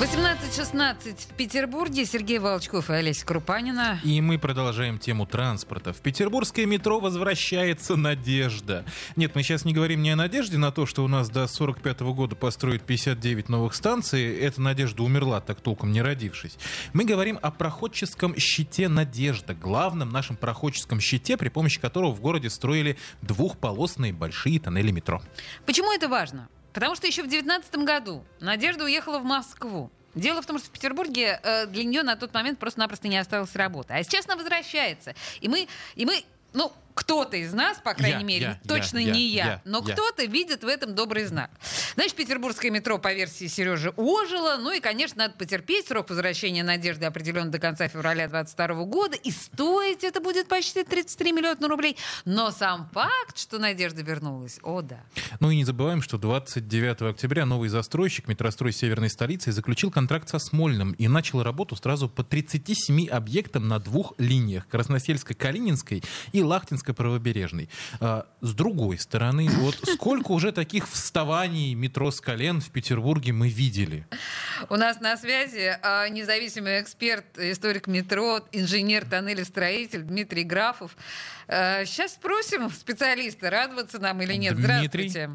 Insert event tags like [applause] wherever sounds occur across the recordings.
18.16 в Петербурге. Сергей Волчков и Олеся Крупанина. И мы продолжаем тему транспорта. В петербургское метро возвращается надежда. Нет, мы сейчас не говорим не о надежде на то, что у нас до 45 года построят 59 новых станций. Эта надежда умерла, так толком не родившись. Мы говорим о проходческом щите «Надежда», главном нашем проходческом щите, при помощи которого в городе строили двухполосные большие тоннели метро. Почему это важно? Потому что еще в 2019 году Надежда уехала в Москву. Дело в том, что в Петербурге э, для нее на тот момент просто-напросто не осталось работы. А сейчас она возвращается. И мы, и мы ну, кто-то из нас, по крайней Я, мере, я, точно я, не я, я, но кто-то видит в этом добрый знак. Значит, петербургское метро по версии Сережи ожило. Ну и, конечно, надо потерпеть. Срок возвращения Надежды определен до конца февраля 2022 года. И стоить это будет почти 33 миллиона рублей. Но сам факт, что Надежда вернулась, о да. Ну и не забываем, что 29 октября новый застройщик метрострой Северной столицы заключил контракт со Смольным и начал работу сразу по 37 объектам на двух линиях – Красносельско-Калининской и Лахтинско-Правобережной. А, С другой стороны, вот сколько уже таких вставаний метро с колен в Петербурге мы видели? У нас на связи а, независимый эксперт, историк метро, инженер, тоннелестроитель Дмитрий Графов. А, Сейчас спросим специалиста, радоваться нам или нет. Дмитрий? Здравствуйте.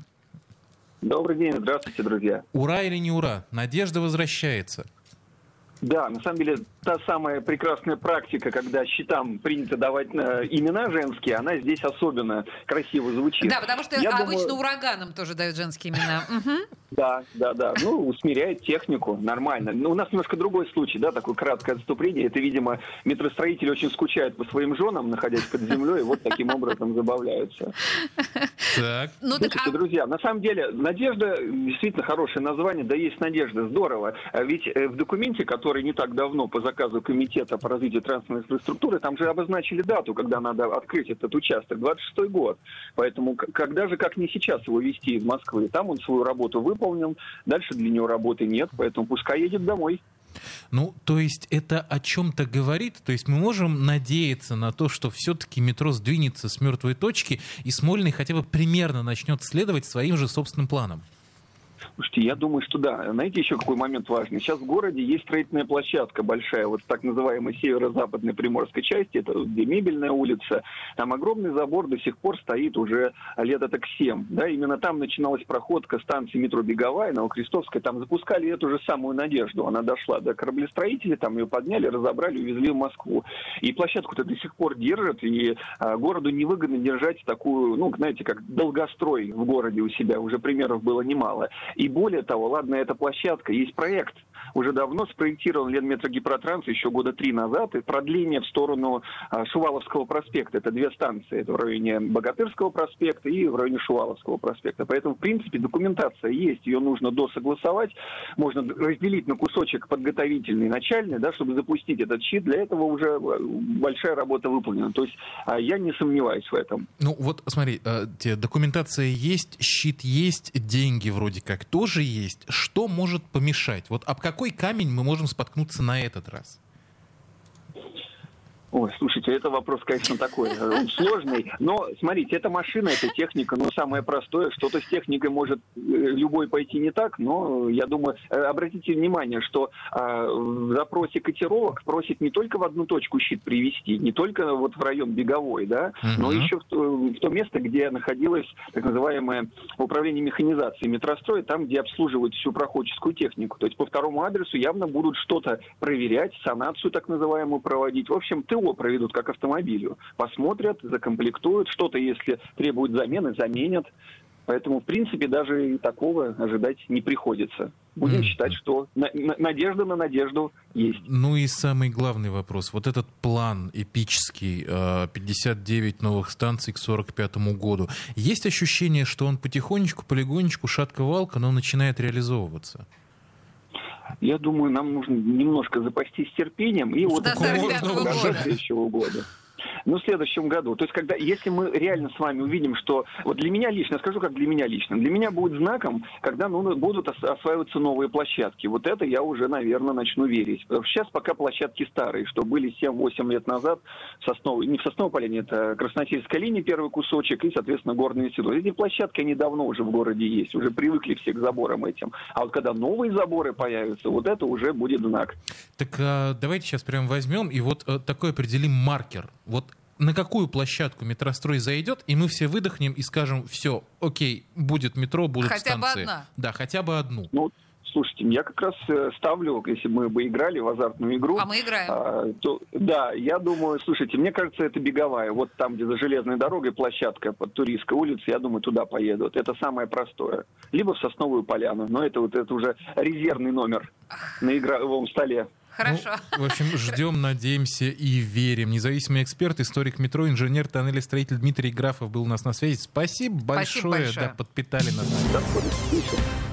Добрый день, здравствуйте, друзья. Ура или не ура? Надежда возвращается. Да, на самом деле, та самая прекрасная практика, когда счетам принято давать э, имена женские, она здесь особенно красиво звучит. Да, потому что Я обычно думаю- ураганам тоже дают женские имена. [laughs] Да, да, да. Ну, усмиряет технику, нормально. Но у нас немножко другой случай, да, такое краткое отступление. Это, видимо, метростроители очень скучают по своим женам, находясь под землей, и вот таким образом забавляются. Так. Ну так, а- друзья, на самом деле, «Надежда» действительно хорошее название, да есть «Надежда», здорово. А Ведь э, в документе, который не так давно по заказу Комитета по развитию транспортной инфраструктуры, там же обозначили дату, когда надо открыть этот участок, 26 год. Поэтому когда же, как не сейчас, его вести из Москвы? Там он свою работу выполнил, дальше для него работы нет, поэтому пускай едет домой. Ну, то есть это о чем-то говорит? То есть мы можем надеяться на то, что все-таки метро сдвинется с мертвой точки, и Смольный хотя бы примерно начнет следовать своим же собственным планам? Слушайте, я думаю, что да. Знаете, еще какой момент важный? Сейчас в городе есть строительная площадка большая, вот так называемой северо-западной приморской части, это где Мебельная улица. Там огромный забор до сих пор стоит уже лет так 7. Да, именно там начиналась проходка станции метро Беговая, Новокрестовская. Там запускали эту же самую надежду. Она дошла до кораблестроителей, там ее подняли, разобрали, увезли в Москву. И площадку-то до сих пор держат, и а, городу невыгодно держать такую, ну, знаете, как долгострой в городе у себя. Уже примеров было немало. Более того, ладно, эта площадка, есть проект, уже давно спроектирован Ленметрогипротранс еще года три назад, и продление в сторону а, Шуваловского проспекта. Это две станции, это в районе Богатырского проспекта и в районе Шуваловского проспекта. Поэтому, в принципе, документация есть, ее нужно досогласовать, можно разделить на кусочек подготовительный начальный, да, чтобы запустить этот щит. Для этого уже э, большая работа выполнена. То есть а, я не сомневаюсь в этом. Ну вот смотри, документация есть, щит есть, деньги вроде как тоже есть. Что может помешать? Вот об какой камень мы можем споткнуться на этот раз? Ой, слушайте, это вопрос, конечно, такой э, он сложный. Но смотрите, это машина, это техника, ну самое простое. Что-то с техникой может э, любой пойти не так, но я думаю, э, обратите внимание, что э, в запросе котировок просит не только в одну точку щит привести, не только вот в район Беговой, да, но еще в то, в то место, где находилось так называемое управление механизацией метростроя, там, где обслуживают всю проходческую технику. То есть по второму адресу явно будут что-то проверять, санацию так называемую проводить. В общем, ТО проведут как автомобилю. Посмотрят, закомплектуют, что-то, если требуют замены, заменят. Поэтому, в принципе, даже и такого ожидать не приходится. Будем Мгм. считать, что на- на- надежда на надежду есть. Ну и самый главный вопрос. Вот этот план эпический, э, 59 новых станций к 45 году. Есть ощущение, что он потихонечку, полигонечку, шатко-валко, но начинает реализовываться? Я думаю, нам нужно немножко запастись терпением и вот До 45-го до года. следующего года. Ну, в следующем году. То есть, когда, если мы реально с вами увидим, что... Вот для меня лично, скажу, как для меня лично. Для меня будет знаком, когда ну, будут осваиваться новые площадки. Вот это я уже, наверное, начну верить. Сейчас пока площадки старые, что были 7-8 лет назад в Сосновой, не в Сосновой поляне, это Красносельская линия, первый кусочек, и, соответственно, Горный институт. Эти площадки, они давно уже в городе есть, уже привыкли все к заборам этим. А вот когда новые заборы появятся, вот это уже будет знак. Так а, давайте сейчас прям возьмем и вот а, такой определим маркер. Вот на какую площадку метрострой зайдет, и мы все выдохнем и скажем, все, окей, будет метро, будут хотя станции. Хотя бы одна. Да, хотя бы одну. Ну, Слушайте, я как раз э, ставлю, если мы бы играли в азартную игру. А мы играем. А, то, да, я думаю, слушайте, мне кажется, это беговая. Вот там, где за железной дорогой площадка под Туристской улицей, я думаю, туда поедут. Это самое простое. Либо в Сосновую поляну. Но это вот это уже резервный номер на игровом столе. Хорошо. Ну, в общем, ждем, надеемся и верим. Независимый эксперт, историк метро, инженер, тоннелестроитель Дмитрий Графов был у нас на связи. Спасибо большое. Спасибо большое. Да, подпитали нас.